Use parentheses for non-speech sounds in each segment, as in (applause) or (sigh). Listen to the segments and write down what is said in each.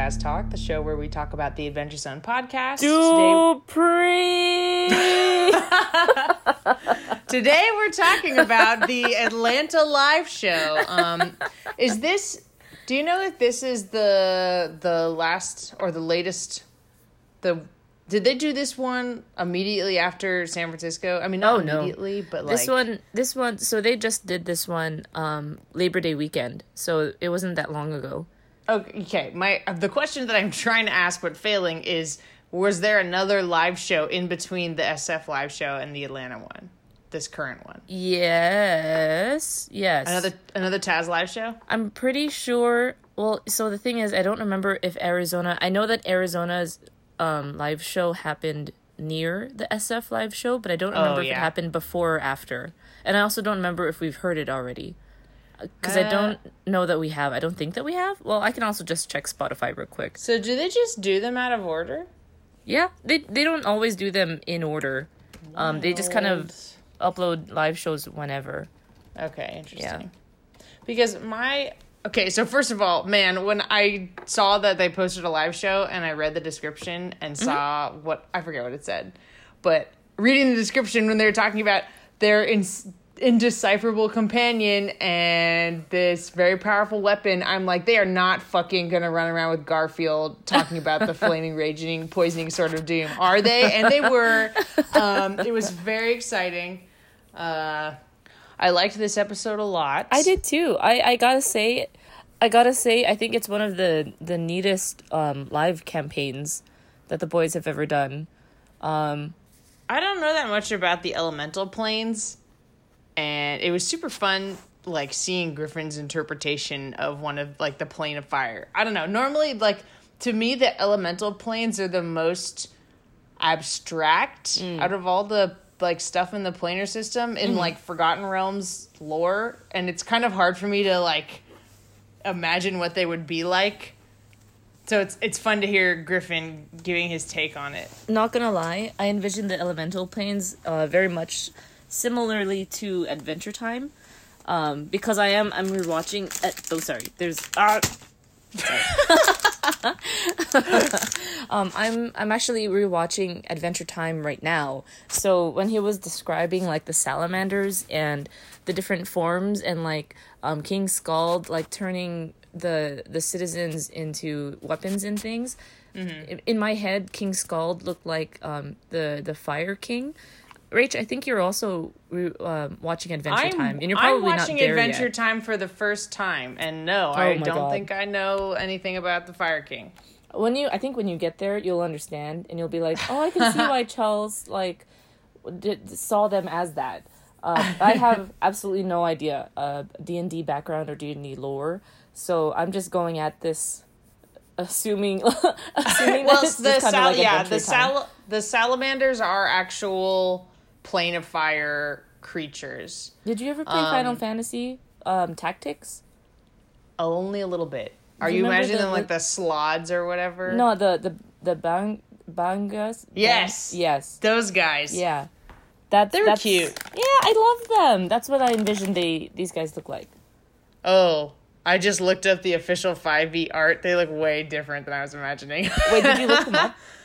Taz Talk, the show where we talk about the Adventure Zone podcast. Dupree. Today, (laughs) today we're talking about the Atlanta live show. Um, is this? Do you know if this is the the last or the latest? The did they do this one immediately after San Francisco? I mean, not Oh, no. immediately, but like this one, this one. So they just did this one um, Labor Day weekend. So it wasn't that long ago. Okay, my the question that I'm (laughs) trying to ask but failing is was there another live show in between the SF live show and the Atlanta one? This current one. Yes, yes. Another another Taz live show? I'm pretty sure. Well, so the thing is, I don't remember if Arizona. I know that Arizona's um, live show happened near the SF live show, but I don't remember if yeah. it happened before or after. And I also don't remember if we've heard it already. Because I Uh, don't know that we have. I don't think that we have. Well, I can also just check Spotify real quick. So do they just do them out of order? Yeah, they they don't always do them in order. Um, they just kind of upload live shows whenever. Okay, interesting. Yeah. Because my okay, so first of all, man, when I saw that they posted a live show and I read the description and saw what I forget what it said, but reading the description when they were talking about their ins indecipherable companion and this very powerful weapon, I'm like, they are not fucking gonna run around with Garfield talking about the (laughs) flaming, raging, poisoning sword of doom, are they? And they were. Um, it was very exciting. Uh, I liked this episode a lot. I did too. I I gotta say, I gotta say, I think it's one of the the neatest um live campaigns that the boys have ever done. Um, I don't know that much about the elemental planes, and it was super fun, like seeing Griffin's interpretation of one of like the plane of fire. I don't know. Normally, like to me, the elemental planes are the most abstract out of all the like stuff in the planar system in like Forgotten Realms lore, and it's kind of hard for me to like imagine what they would be like. So it's it's fun to hear Griffin giving his take on it. not gonna lie, I envision the elemental planes uh very much similarly to Adventure Time, um because I am I'm rewatching. Uh, oh, sorry. There's sorry. (laughs) um, I'm I'm actually rewatching Adventure Time right now. So when he was describing like the salamanders and the different forms and like um King Scald like turning the the citizens into weapons and things. In, in my head, King Scald looked like um the the Fire King. Rach, I think you're also um watching Adventure Time, and you're probably I'm watching not there Adventure yet. Time for the first time, and no, I don't God. think I know anything about the Fire King. when you i think when you get there you'll understand and you'll be like oh i can see why (laughs) charles like did, saw them as that um, i have (laughs) absolutely no idea uh, d&d background or d&d lore so i'm just going at this assuming (laughs) assuming Well, the sal- of like yeah, the sal- the salamanders are actual plane of fire creatures. did you ever play final fantasy um, tactics Only a little bit. Are you, you imagining the, them like the slods or whatever? no the the the bang bangas Yes. yes those guys. yeah that they're that's, cute. yeah i love them that's what i envisioned they these guys look like Oh, I just looked up the official 5e art. They look way different than I was imagining. wait did you look them up (laughs)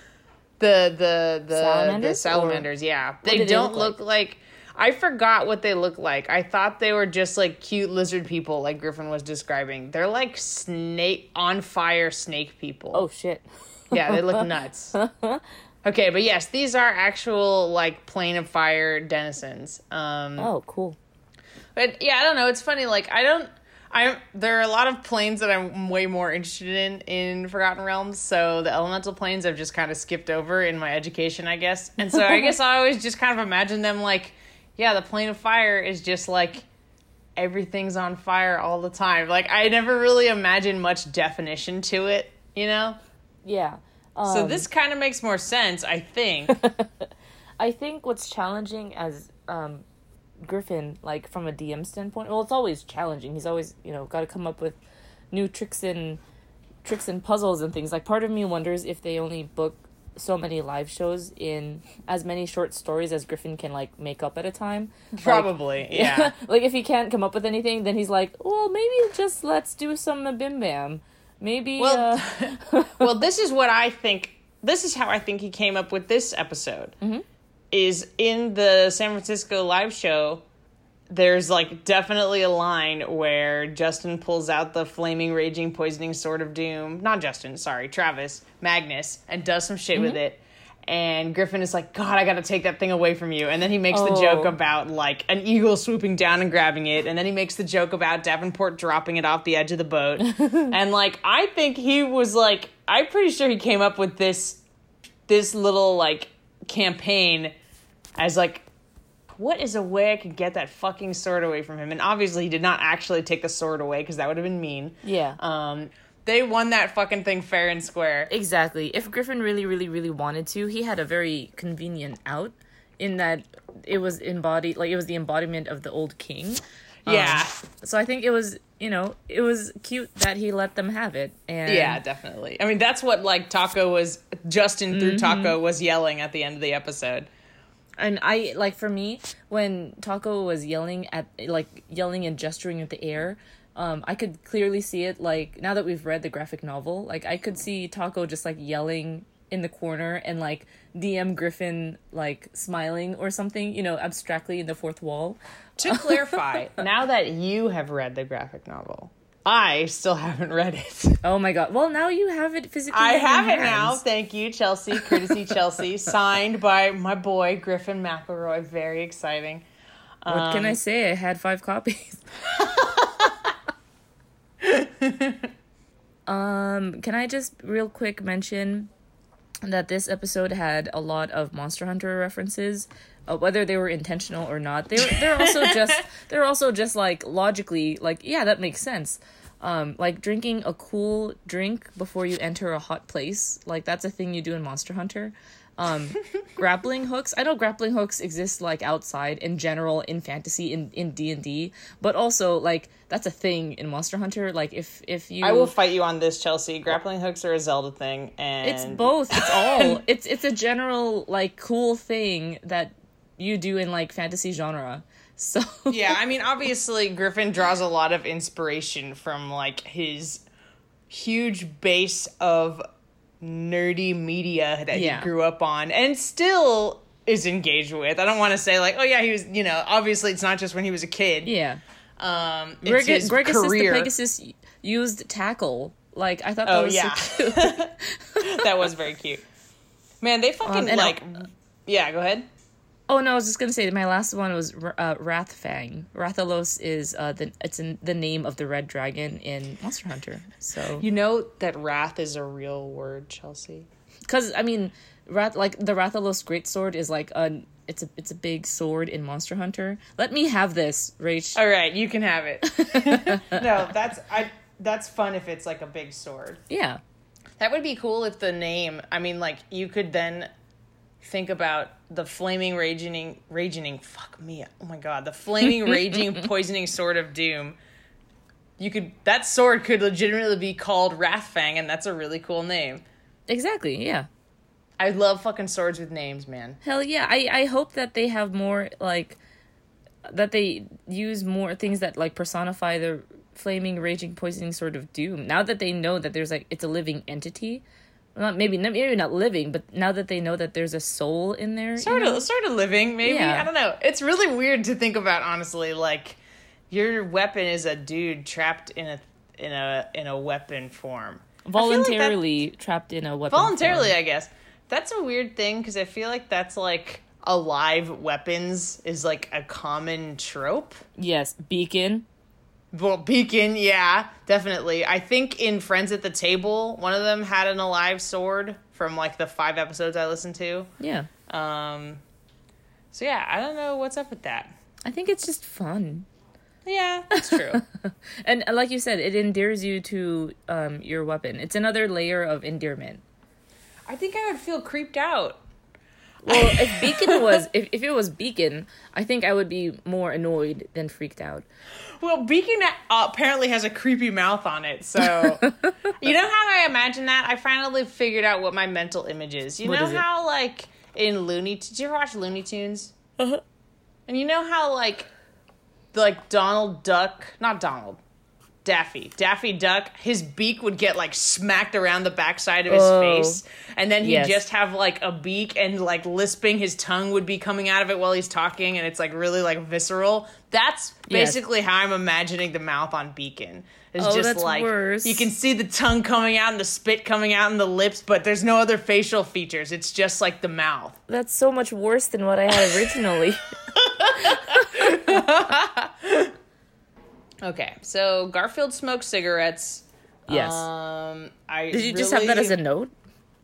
the the the Salamanders, the salamanders yeah they they don't look look like? i forgot what they look like i thought they were just like cute lizard people like griffin was describing they're like snake on fire snake people Oh shit. yeah they look (laughs) nuts okay but yes these are actual like plane of fire denizens um Oh, cool. but yeah, I don't know. It's funny. Like I don't. I there are a lot of planes that I'm way more interested in in Forgotten Realms. So the elemental planes I've just kind of skipped over in my education, I guess. And so I guess I (laughs) always just kind of imagine them like, yeah, the plane of fire is just like everything's on fire all the time. Like I never really imagined much definition to it, you know. Yeah. Um, So this kind of makes more sense, I think. (laughs) I think what's challenging as um, Griffin, like from a DM standpoint, well, it's always challenging. He's always, you know, got to come up with new tricks and tricks and puzzles and things. Like part of me wonders if they only book so many live shows in as many short stories as Griffin can like make up at a time. Like, Probably, (laughs) yeah. (laughs) like if he can't come up with anything, then he's like, well, maybe just let's do some Bim Bam. maybe. Well, uh, (laughs) well, this is what I think. This is how I think he came up with this episode. Is in the San Francisco live show. There's like definitely a line where Justin pulls out the flaming, raging, poisoning sword of doom. Not Justin, sorry, Travis, Magnus, and does some shit with mm-hmm. it. And Griffin is like, God, I gotta take that thing away from you. And then he makes the Oh. joke about like an eagle swooping down and grabbing it. And then he makes the joke about Davenport dropping it off the edge of the boat. (laughs) and like, I think he was like, I'm pretty sure he came up with this, this little like campaign as like, what is a way I could get that fucking sword away from him? And obviously, he did not actually take the sword away because that would have been mean. yeah. Um, they won that fucking thing fair and square. Exactly. If Griffin really, really, really wanted to, he had a very convenient out in that it was embodied, like it was the embodiment of the old king. Yeah. So I think it was, you know, it was cute that he let them have it. And Yeah, definitely. I mean, that's what like Taco was Justin through Mm-hmm. Taco was yelling at the end of the episode. And I like for me when Taco was yelling at like yelling and gesturing at the air, um, I could clearly see it. Like now that we've read the graphic novel, like I could see Taco just like yelling in the corner and like DM Griffin like smiling or something, you know, abstractly in the fourth wall. To clarify, (laughs) now that you have read the graphic novel, I still haven't read it. Oh my god! Well, now you have it physically. I in your have it now. Thank you, Chelsea. Courtesy (laughs) Chelsea. Signed by my boy Griffin McElroy. Very exciting. What can I say? I had five copies. (laughs) um, can I just real quick mention that this episode had a lot of Monster Hunter references, uh, whether they were intentional or not. They're they're also (laughs) just they're also just like logically like yeah that makes sense. Um, like drinking a cool drink before you enter a hot place, like that's a thing you do in Monster Hunter. Um, (laughs) grappling hooks. I know grappling hooks exist like outside in general in fantasy in in D and D, but also like that's a thing in Monster Hunter. Like if if you I will fight you on this, Chelsea. Grappling hooks are a Zelda thing, and it's both. It's all. (laughs) it's it's a general like cool thing that you do in like fantasy genre. So yeah, I mean, (laughs) obviously, Griffin draws a lot of inspiration from like his huge base of nerdy media that Yeah. he grew up on and still is engaged with. I don't want to say like, oh yeah, he was, you know, obviously it's not just when he was a kid. yeah, Um, it's Greg- his Gregasus career. the Pegasus used tackle. Like I thought that Oh was yeah, so cute. (laughs) that was very cute. Man, they fucking Um, like. yeah, go ahead. Oh no, I was just gonna say my last one was uh, Wrathfang. Rathalos is uh, the it's in the name of the red dragon in Monster Hunter. So You know that wrath is a real word, Chelsea. because I mean, Wrath like the Rathalos greatsword is like a it's a it's a big sword in Monster Hunter. Let me have this, Rach. All right, you can have it. (laughs) no, that's I. That's fun if it's like a big sword. Yeah, That would be cool if the name. I mean, like you could then think about the flaming raging raging. Fuck me. Oh my god, the flaming (laughs) raging poisoning sword of doom. You could that sword could legitimately be called Wrathfang, and that's a really cool name. exactly. Yeah. I love fucking swords with names, man. Hell yeah. I, I hope that they have more like that they use more things that like personify the flaming raging poisoning sword of doom. Now that they know that there's like it's a living entity. Not maybe not maybe not living, but now that they know that there's a soul in there. you Sort know? of, sort of living, maybe. Yeah. I don't know. It's really weird to think about, honestly. Like, your weapon is a dude trapped in a in a in a weapon form. Feel like that- voluntarily trapped in a weapon. voluntarily, form. I guess. That's a weird thing because I feel like that's like alive weapons is like a common trope. Yes, beacon. Well, Beacon, yeah, definitely. I think in Friends at the Table, one of them had an alive sword from like the five episodes I listened to. Yeah. Um, so yeah, I don't know what's up with that. I think it's just fun. Yeah, that's true. (laughs) And like you said, it endears you to um, your weapon. It's another layer of endearment. I think I would feel creeped out. Well, if (laughs) Beacon was if, if it was Beacon, I think I would be more annoyed than freaked out. Well, Beacon uh, apparently has a creepy mouth on it, so (laughs) you know how I imagine that. I finally figured out what my mental image is. You What know is it? how like in Looney, did you ever watch Looney Tunes? Uh-huh. And you know how like like Donald Duck, not Donald. Daffy. Daffy Duck, his beak would get like smacked around the backside of his Oh. face. And then he'd Yes. just have like a beak and like lisping, his tongue would be coming out of it while he's talking. And it's like really like visceral. That's Yes. basically how I'm imagining the mouth on Beacon. It's Oh, just that's like worse. you can see the tongue coming out and the spit coming out and the lips, but there's no other facial features. It's just like the mouth. That's so much worse than what I had originally. (laughs) (laughs) Okay, so Garfield smokes cigarettes. yes. Um, I Did you just have that as a note?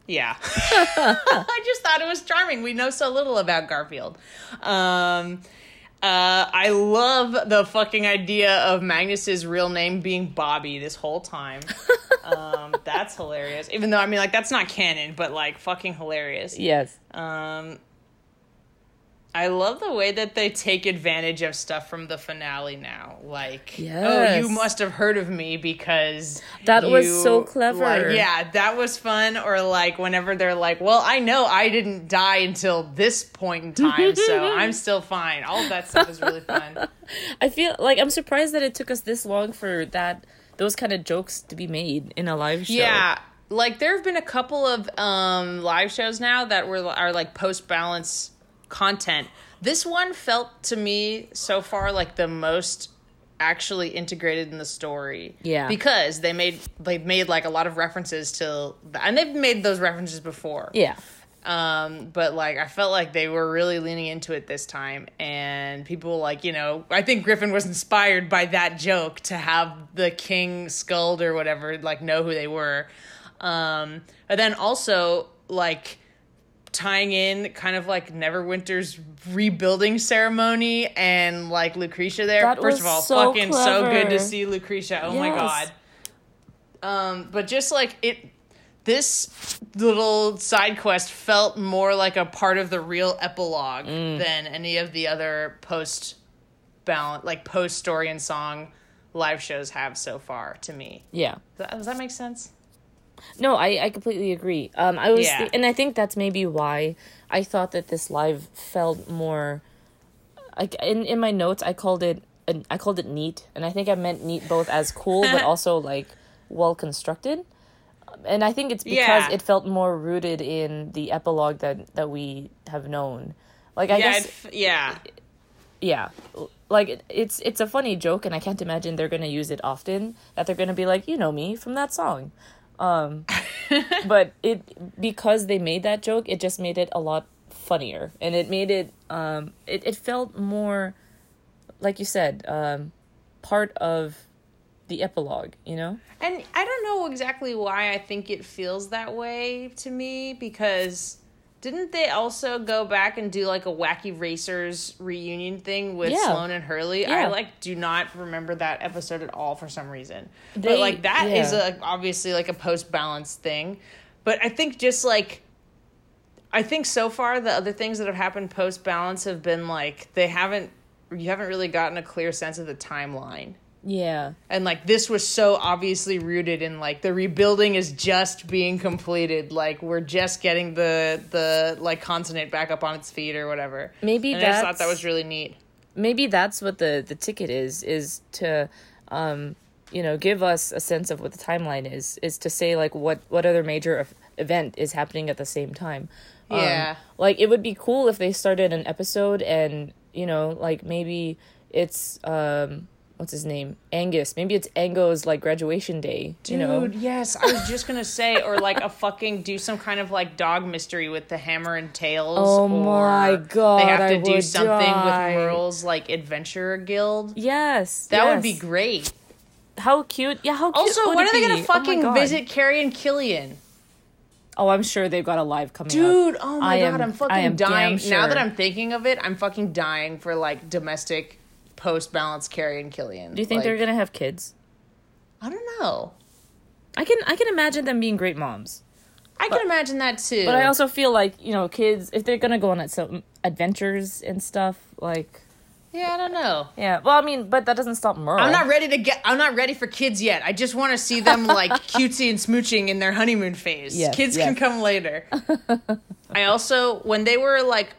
Yeah. (laughs) (laughs) I just thought it was charming. We know so little about Garfield. Um, uh, I love the fucking idea of Magnus's real name being Bobby this whole time. (laughs) um, that's hilarious. Even though I mean, like, that's not canon, but like, fucking hilarious. Yes. Um, I love the way that they take advantage of stuff from the finale now. Like, oh, you must have heard of me because That was so clever. Like, yeah, that was fun. Or like whenever they're like, "Well, I know I didn't die until this point in time, so (laughs) I'm still fine." All of that stuff is really fun. (laughs) I feel like I'm surprised that it took us this long for that those kind of jokes to be made in a live show. Yeah. Like there have been a couple of um live shows now that were are like post balance content. This one felt to me so far like the most actually integrated in the story. Yeah. Because they made they made like a lot of references to and they've made those references before. Yeah. Um, but like I felt like they were really leaning into it this time, and people like you know I think Griffin was inspired by that joke to have the king sculled or whatever like know who they were, um, and then also like tying in kind of like Neverwinter's rebuilding ceremony and like Lucretia there. That First of all, so fucking so good to see Lucretia. Oh my god. Um, but just like it, this little side quest felt more like a part of the real epilogue Mm. than any of the other post balance, like post story and song live shows have so far to me. Yeah. Does that, does that make sense? No, I, I completely agree. Um, I was, Yeah. and I think that's maybe why I thought that this live felt more. Like in in my notes, I called it an, I called it neat, and I think I meant neat both as cool but (laughs) also like well constructed. And I think it's because Yeah. it felt more rooted in the epilogue that that we have known. Like I yeah, guess f- yeah. yeah like it's it's a funny joke and i can't imagine they're gonna use it often that they're gonna be like you know me from that song um (laughs) but it because they made that joke it just made it a lot funnier. And it made it um it, it felt more like you said um part of the epilogue you know? And I don't know exactly why I think it feels that way to me because didn't they also go back and do like a wacky racers reunion thing with Yeah. Sloane and Hurley? Yeah. I like do not remember that episode at all for some reason. They- but like that is yeah. a obviously like a post balance thing. But I think just like I think so far the other things that have happened post balance have been like they haven't you haven't really gotten a clear sense of the timeline yeah. And like this was so obviously rooted in like the rebuilding is just being completed. Like we're just getting the the like continent back up on its feet or whatever. Maybe and i just thought that was really neat. Maybe that's what the the ticket is is to um you know give us a sense of what the timeline is is to say like what what other major event is happening at the same time. Um, Yeah. like it would be cool if they started an episode and you know like maybe it's um what's his name angus maybe it's ango's like graduation day Dude, you know yes, I was just gonna say, or like a fucking do some kind of like dog mystery with the hammer and tails. Oh or my God, They have to I do something die. with Merle's like adventurer guild. yes That would be great. how cute yeah how cute Also, when are they gonna Oh fucking God. visit Carey and Killian? oh i'm sure they've got a live coming up Dude, oh my I god, am- I'm I fucking dying. Now that. I'm thinking of it, I'm fucking dying for like domestic post balance Carey and Killian. Do you think Like, they're gonna have kids? I don't know. I can I can imagine them being great moms, I can imagine that too. but I also feel like you know kids if they're gonna go on some adventures and stuff like yeah, I don't know. yeah. Well, I mean, but that doesn't stop Merle. I'm not ready to get. I'm not ready for kids yet. I just want to see them like (laughs) cutesy and smooching in their honeymoon phase. Yes, kids yes. can come later. (laughs) I also, when they were like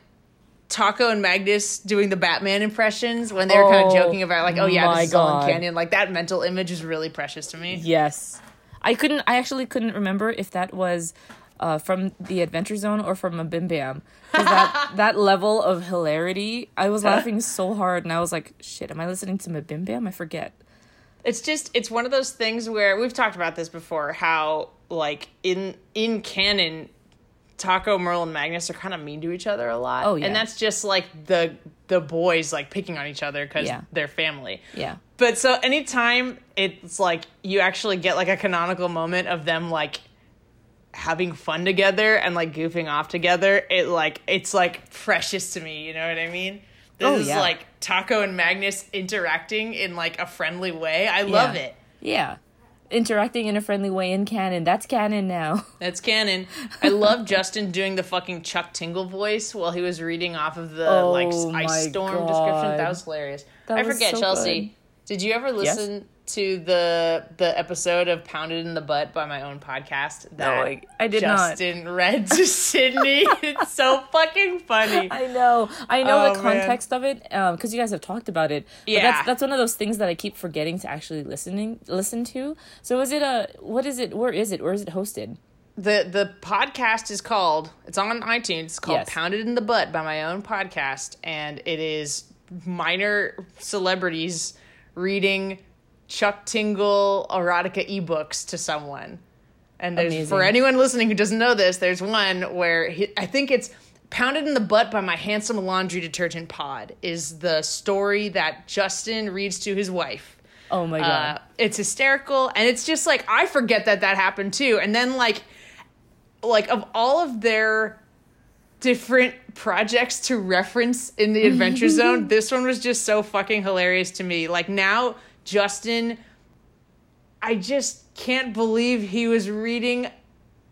Taco and Magnus doing the Batman impressions when they were kind Oh, of joking about like, oh yeah, this is all God. uncanny. Like that mental image is really precious to me. Yes. I couldn't I actually couldn't remember if that was uh, from the Adventure Zone or from a Bim Bam. that (laughs) that level of hilarity, I was laughing so hard and I was like, shit, am I listening to Bim Bam? I forget. It's just it's one of those things where we've talked about this before. How like in in canon, Taco, Merle, and Magnus are kind of mean to each other a lot. Oh, yeah. and that's just like the the boys like picking on each other because Yeah. they're family. Yeah. But so anytime it's like you actually get like a canonical moment of them like having fun together and like goofing off together, it like it's like precious to me, you know what I mean? This Oh, is yeah. like Taco and Magnus interacting in like a friendly way. I love Yeah. it. Yeah. Interacting in a friendly way in canon. That's canon now. (laughs) That's canon. I love Justin doing the fucking Chuck Tingle voice while he was reading off of the Oh like ice storm description. That was hilarious. That I was forget, so Chelsea. good. Did you ever Yes. listen to the the episode of Pounded in the Butt by my own podcast that I- I did not. Justin read to (laughs) Sydnee? it's so fucking funny. (laughs) I know. I know Oh, the man. context of it um, because you guys have talked about it. But Yeah. that's that's one of those things that I keep forgetting to actually listening listen to. So is it a what is it? Where is it? Where is it hosted? The the podcast is called it's on iTunes. It's called Yes. Pounded in the Butt by my own podcast, and it is minor celebrities reading Chuck Tingle erotica ebooks to someone. And there's Amazing. for anyone listening who doesn't know this, there's one where he, I think it's Pounded in the Butt by my handsome laundry detergent pod is the story that Justin reads to his wife. Oh my god. Uh, it's hysterical, and it's just like I forget that that happened too. And then like, like of all of their different projects to reference in the Adventure (laughs) Zone, this one was just so fucking hilarious to me. Like now, Justin, I just can't believe he was reading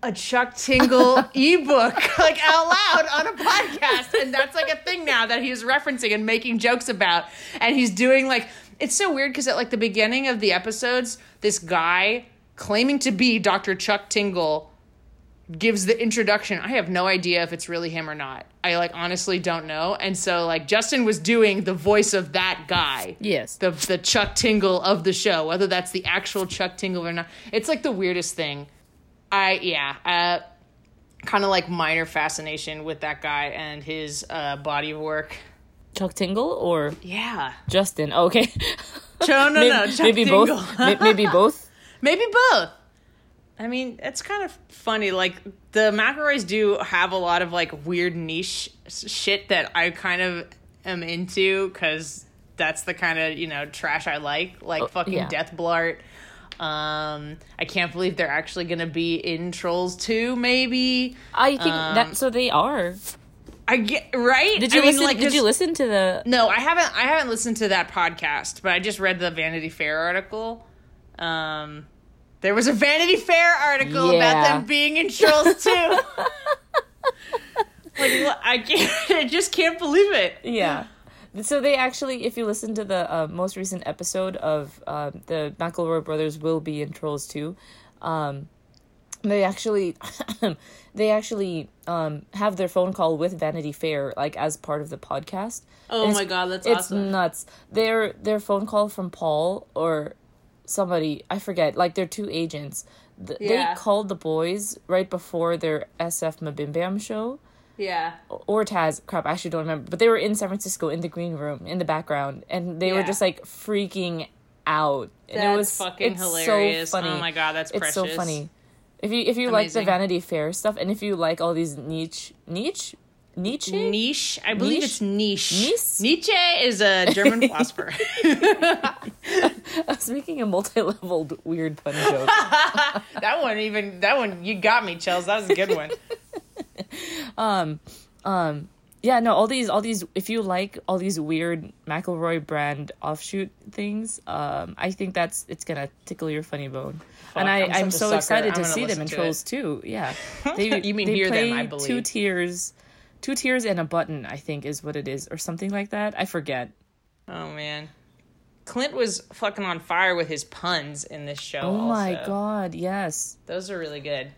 a Chuck Tingle (laughs) ebook like out loud on a podcast. And that's like a thing now that he's referencing and making jokes about. And he's doing like it's so weird because at like the beginning of the episodes, this guy claiming to be Dr. Chuck Tingle gives the introduction. I have no idea if it's really him or not. I like honestly don't know. And so like Justin was doing the voice of that guy yes. the the Chuck Tingle of the show, whether that's the actual Chuck Tingle or not. It's like the weirdest thing. I yeah, uh, kind of like minor fascination with that guy and his uh, body of work. Chuck Tingle or Yeah, Justin? Oh, okay. no, no, (laughs) maybe, no, Chuck maybe Tingle. both. May- maybe both. (laughs) Maybe both. I mean, it's kind of funny. Like the McElroys do have a lot of like weird niche shit that I kind of am into because that's the kind of you know trash I like, like fucking yeah. Death Blart. Um, I can't believe they're actually gonna be in Trolls 2, Maybe I think Um, that so they are. I get right. Did you I mean, listen? like, did you listen to the? No, I haven't. I haven't listened to that podcast, but I just read the Vanity Fair article. Um, there was a Vanity Fair article about them being in Trolls 2. (laughs) like I can't. (laughs) I just can't believe it. Yeah. So they actually, if you listen to the uh, most recent episode of uh, the McElroy brothers will be in Trolls 2, um, they actually, (coughs) they actually um, have their phone call with Vanity Fair like as part of the podcast. Oh It's- my god, that's it's awesome. nuts. Their their phone call from Paul or somebody I forget. Like they're two agents. Th- Yeah. They called the boys right before their SF Mabim Bam show yeah. or Taz. Crap, I actually don't remember. But they were in San Francisco in the green room in the background, and they were just like freaking out. and That's it was fucking it's hilarious. So funny. Oh my God, that's it's so funny. If you if you like the Vanity Fair stuff, and if you like all these niche niche niche Niche. I believe Niche? it's niche. Niche? Nietzsche is a German (laughs) philosopher. (laughs) I was making a multi-leveled weird pun joke. (laughs) that one even that one you got me, Chels. That was a good one. um um yeah, no, all these, all these. If you like all these weird McElroy brand offshoot things, um, I think that's it's gonna tickle your funny bone. and I, I'm I'm, so excited I'm to see them in to Trolls 2. Yeah, they, You mean they hear them, play I Two tiers, two tiers and a button. I think is what it is, or something like that. I forget. Oh man. Clint was fucking on fire with his puns in this show. Oh my god, yes. Those are really good.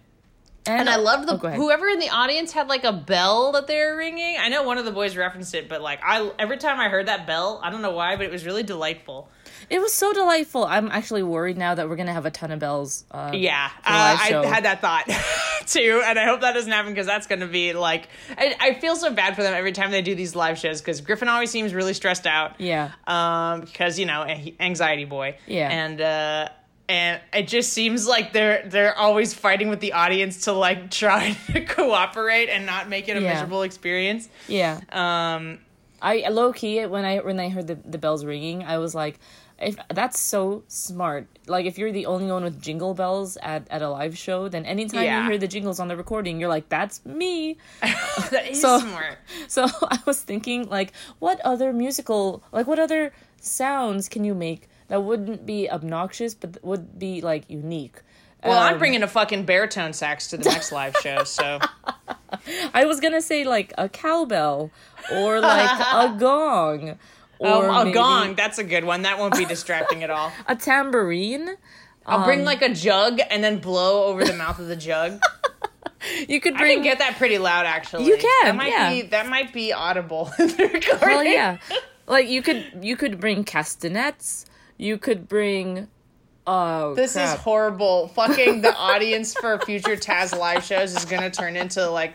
And I love the oh, whoever in the audience had like a bell that they were ringing. I know one of the boys referenced it, but like I every time I heard that bell, I don't know why, but it was really delightful. It was so delightful. I'm actually worried now that we're gonna have a ton of bells. Uh, Yeah, uh, I had that thought (laughs) too, and I hope that doesn't happen because that's going to be like I, I feel so bad for them every time they do these live shows because Griffin always seems really stressed out. Yeah. um, because you know anxiety boy. Yeah. and uh, and it just seems like they're they're always fighting with the audience to like (laughs) try to cooperate and not make it a Yeah. miserable experience. Yeah. Um, I low key when I when I heard the, the bells ringing, I was like, if that's so smart. Like if you're the only one with jingle bells at, at a live show, then anytime Yeah. you hear the jingles on the recording, you're like, that's me. (laughs) that is So- smart. (laughs) So (laughs) I was thinking like, what other musical like what other sounds can you make that wouldn't be obnoxious but would be like unique? Well, I'm Um, bringing a fucking baritone sax to the next live show, so I was gonna say like a cowbell or like a gong. Um, a gong. That's a good one. That won't be distracting at all. (laughs) A tambourine. I'll Um, bring like a jug and then blow over the mouth of the jug. (laughs) You could bring. I can get that pretty loud, actually. You can, That might yeah. be that might be audible (laughs) in. Well, yeah. Like you could you could bring castanets. You could bring. Oh, This crap. is horrible. Fucking the audience for future Taz live shows is gonna turn into like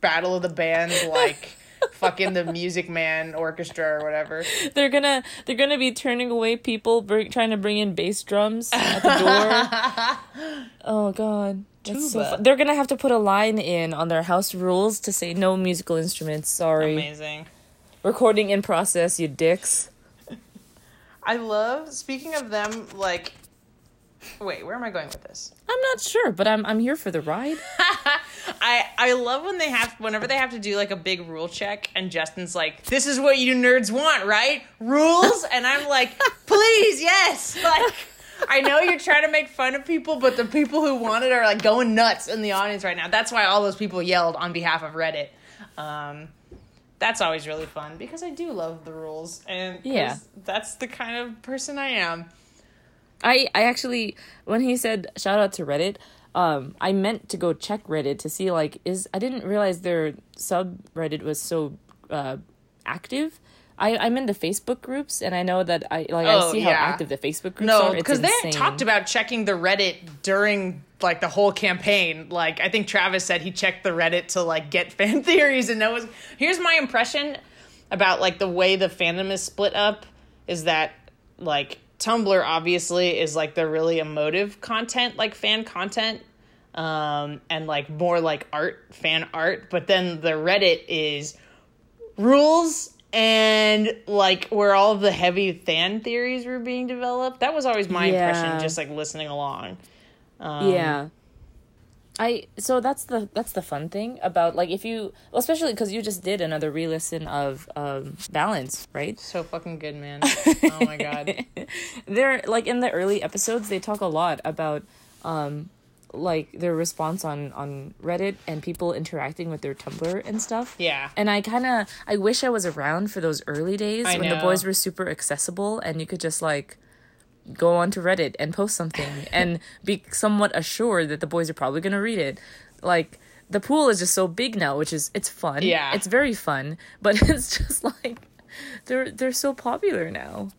Battle of the Bands, like fucking the Music Man Orchestra or whatever. They're gonna they're gonna be turning away people bring, trying to bring in bass drums at the door. (laughs) oh god. That's so They're gonna have to put a line in on their house rules to say no musical instruments. Sorry, Amazing. recording in process, you dicks. I love. Speaking of them, like, wait, where am I going with this? I'm not sure, but I'm I'm here for the ride. (laughs) I I love when they have whenever they have to do like a big rule check and Justin's like, "This is what you nerds want, right? Rules?" and I'm like, (laughs) "Please, yes." Like I know you're trying to make fun of people, but the people who want it are like going nuts in the audience right now. That's why all those people yelled on behalf of Reddit. Um that's always really fun because I do love the rules and Yeah. that's the kind of person I am. I I actually when he said shout out to Reddit, um, I meant to go check Reddit to see like is I didn't realize their subreddit was so uh, active. I I'm in the Facebook groups and I know that I like Oh, I see how active the Facebook groups No, are. It's because they talked about checking the Reddit during like the whole campaign. Like I think Travis said he checked the Reddit to like get (laughs) fan theories, and that was here's my impression about like the way the fandom is split up is that like Tumblr obviously is like the really emotive content, like fan content. Um, and like more like art, fan art, but then the Reddit is rules and like where all of the heavy fan theories were being developed. That was always my Yeah. impression, just like listening along. Um, yeah. I so that's the that's the fun thing about like if you well, especially because you just did another re-listen of um balance right So fucking good, man. (laughs) Oh my god. they're like in the early episodes they talk a lot about um like their response on on reddit and people interacting with their tumblr and stuff Yeah. and i kind of i wish i was around for those early days I when the boys were super accessible and you could just like go onto reddit and post something (laughs) and be somewhat assured that the boys are probably going to read it. Like the pool is just so big now which is it's fun. Yeah. it's very fun but (laughs) it's just like they're they're so popular now.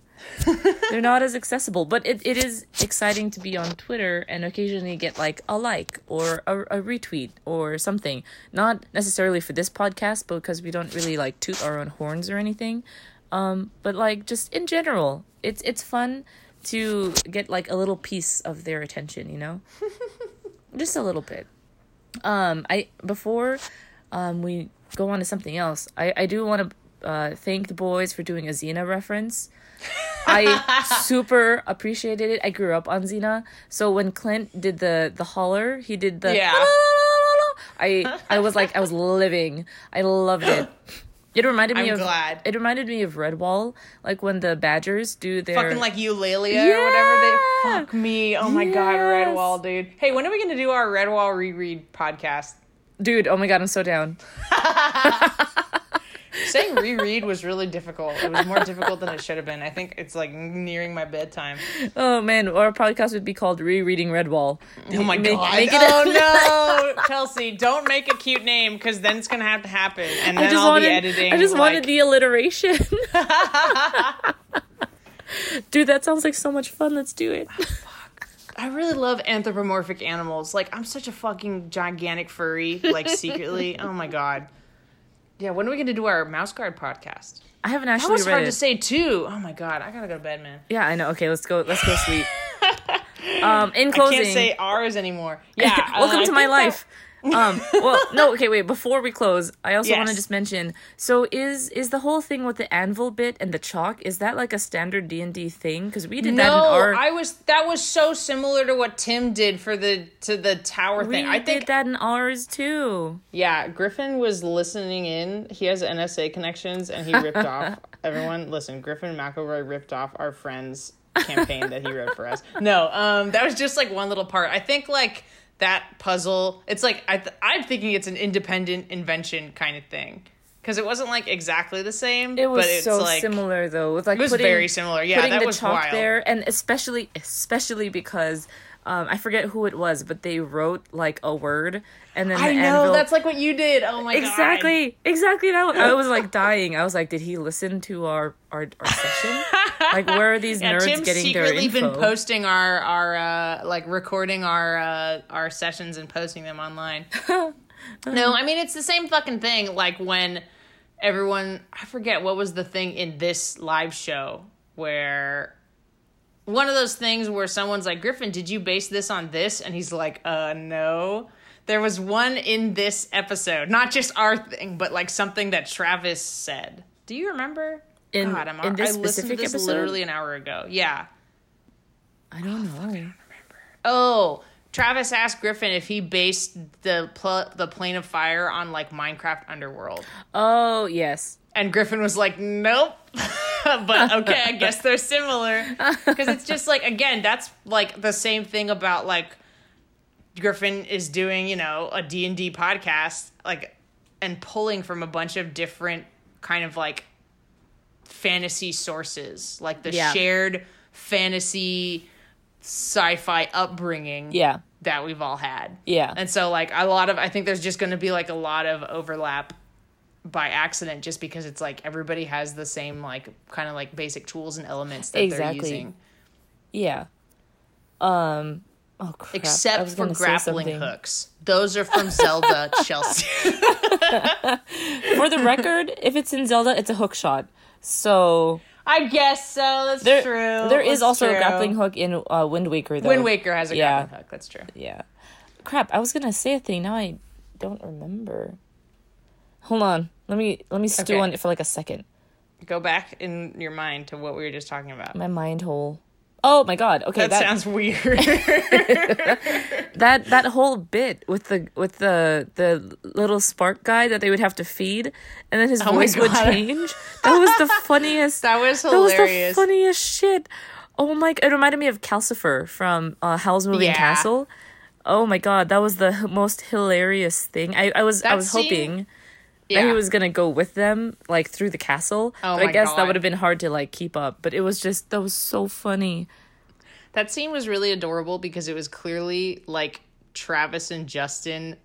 (laughs) They're not as accessible but it, it is exciting to be on twitter and occasionally get like a like or a, a retweet or something. Not necessarily for this podcast but because we don't really like toot our own horns or anything. Um but like just in general it's it's fun to get like a little piece of their attention you know (laughs) just a little bit um i before um we go on to something else i i do want to uh thank the boys for doing a xena reference I (laughs) super appreciated it. I grew up on Xena, so when Clint did the the holler, he did the Yeah. (laughs) I I was like I was living. I loved it. It reminded me I'm of glad. it reminded me of Redwall, like when the Badgers do their Fucking like Eulalia or whatever they fuck me. Oh my god, Redwall, dude. Hey, when are we gonna do our Redwall reread podcast? dude. Oh my god, I'm so down. (laughs) Saying reread was really difficult. It was more difficult than it should have been. I think it's like nearing my bedtime. Oh man, our podcast would be called Rereading Redwall. Oh my Make- god! make it- oh no, (laughs) Chelsea! Don't make a cute name because then it's gonna have to happen, and then I just I'll wanted, be editing. I just like, wanted the alliteration. (laughs) Dude, that sounds like so much fun. Let's do it. Ah, I really love anthropomorphic animals. Like I'm such a fucking gigantic furry. Like secretly. oh my god. Yeah. When are we gonna do our mouse guard podcast? I haven't actually. That was hard it. to say too. Oh my god. I gotta go to bed, man. Yeah, I know. Okay, let's go. Let's go sleep. (laughs) um, in closing, I can't say ours anymore. (laughs) Yeah. uh, welcome I to my think that- life. Um, well, no, okay, wait. Before we close, I also want to just mention. So, is is the whole thing with the anvil bit and the chalk? Is that like a standard D and D thing? Because we did that in No, our. I was. That was so similar to what Tim did for the to the tower we thing. I did think that in ours too. Yeah, Griffin was listening in. He has NSA connections, and he (laughs) ripped off everyone. Listen, Griffin McElroy ripped off our friend's campaign that he wrote for us. No, um, that was just like one little part. I think like that puzzle. It's like I th- I'm thinking it's an independent invention kind of thing because it wasn't like exactly the same. It was but it's so like, similar though. With like It was putting, very similar. Yeah, putting that the was chalk wild. there, and especially especially because um, I forget who it was, but they wrote like a word, and then I the know anvil. that's like what you did. Oh my god! exactly exactly that. I was like (laughs) dying. I was like, did he listen to our our, our session? Like, where are these (laughs) Yeah, nerds Tim's getting their secretly info? been posting our our uh, like recording our uh, our sessions and posting them online. (laughs) no, I mean it's the same fucking thing. Like when everyone, I forget what was the thing in this live show where one of those things where someone's like, Griffin, did you base this on this? And he's like, uh, no. There was one in this episode, not just our thing, but like something that Travis said. Do you remember? In- God, I'm, in this I listened to this episode? literally an hour ago. Yeah. I don't know. I don't remember. Oh, Travis asked Griffin if he based the pl- the plane of fire on like Minecraft Underworld, Oh yes. and Griffin was like, "Nope." (laughs) (laughs) but okay, I guess they're similar because it's just like again, that's like the same thing about like Griffin is doing, you know, a D and D podcast, like, and pulling from a bunch of different kind of like fantasy sources, like the Yeah. shared fantasy sci-fi upbringing Yeah. that we've all had. Yeah. And so like a lot of I think there's just going to be like a lot of overlap by accident just because it's like everybody has the same like kind of like basic tools and elements that Exactly. they're using Yeah. Um. Oh crap! Except for grappling hooks. Those are from Zelda (laughs) Chelsea. For the record, if it's in Zelda, it's a hook shot. So I guess so. That's there, true. there is That's also true. a grappling hook in uh, Wind Waker. Though. Wind Waker has a Yeah. grappling hook. That's true. Yeah. Crap! I was gonna say a thing. Now I don't remember. Hold on. Let me let me stew Okay. on it for like a second. Go back in your mind to what we were just talking about. My mind hole. Oh my god. Okay, that, that sounds weird. (laughs) that that whole bit with the with the the little spark guy that they would have to feed, and then his Oh voice would change. That was the (laughs) funniest. that was hilarious. That was the funniest shit. Oh my! It reminded me of Calcifer from uh, Howl's Moving Yeah. Castle. Oh my god, that was the most hilarious thing. I, I was I was scene- hoping yeah. he was gonna go with them like through the castle, Oh but I guess that would have been hard to like keep up. But it was just that was so funny. That scene was really adorable because it was clearly like Travis and Justin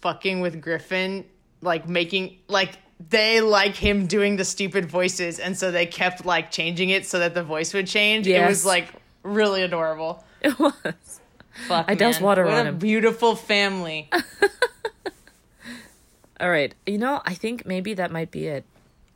fucking with Griffin, like making like they like him doing the stupid voices, and so they kept like changing it so that the voice would change. It was like really adorable. (laughs) It was. Fuck, I man. water what on a him. beautiful family. (laughs) All right, you know I think maybe that might be it.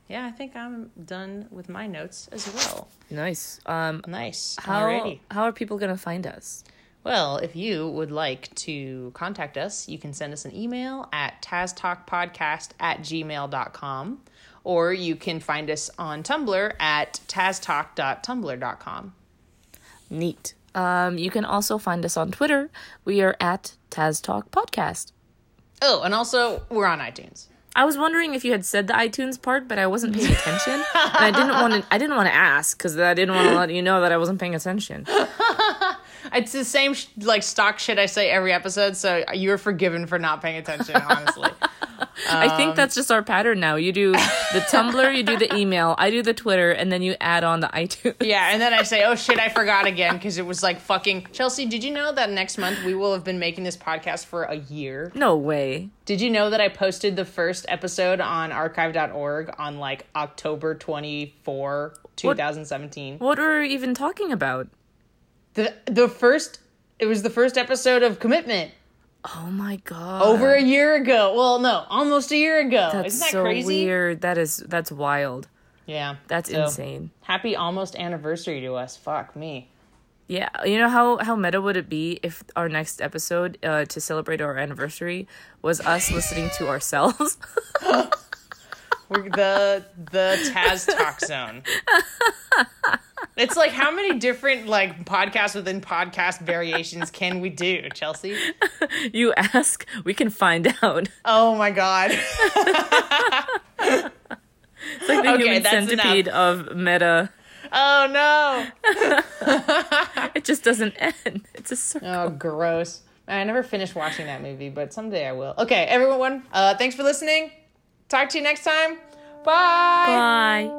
yeah, I think I'm done with my notes as well. Nice. Um, Nice. how Alrighty. how are people gonna find us? Well, if you would like to contact us, you can send us an email at taztalkpodcast at gmail.com or you can find us on Tumblr at taztalk.tumblr.com. Neat. Um, you can also find us on Twitter. We are at Taz Talk Podcast. Oh, and also we're on iTunes. I was wondering if you had said the iTunes part, but I wasn't paying attention, and I didn't want to. I didn't want to ask because I didn't want to let you know that I wasn't paying attention. (laughs) It's the same sh- like stock shit I say every episode, so you're forgiven for not paying attention, honestly. I think that's just our pattern now. You do the (laughs) Tumblr, you do the email, I do the Twitter, and then you add on the iTunes. Yeah, and then I say, "Oh shit, I (laughs) forgot again" because it was like fucking Chelsea. Did you know that next month we will have been making this podcast for a year? No way. Did you know that I posted the first episode on archive.org on like October 24, 2017? What were we even talking about? The the first it was the first episode of Commitment Oh my god. over a year ago. Well, no, almost a year ago. That's Isn't that so crazy? weird. That is that's wild. Yeah. That's So, insane. Happy almost anniversary to us. Fuck me. Yeah, you know how how meta would it be if our next episode uh, to celebrate our anniversary was us listening to ourselves? (laughs) We're the the Taz Talk Zone. (laughs) It's like how many different like podcasts within podcast variations can we do, Chelsea? you ask, we can find out. Oh my god. (laughs) It's like the Okay, human centipede of meta. Oh no. (laughs) It just doesn't end. It's a circle. Oh, gross. I never finished watching that movie, but someday I will. Okay, everyone, uh, thanks for listening. Talk to you next time. Bye. Bye.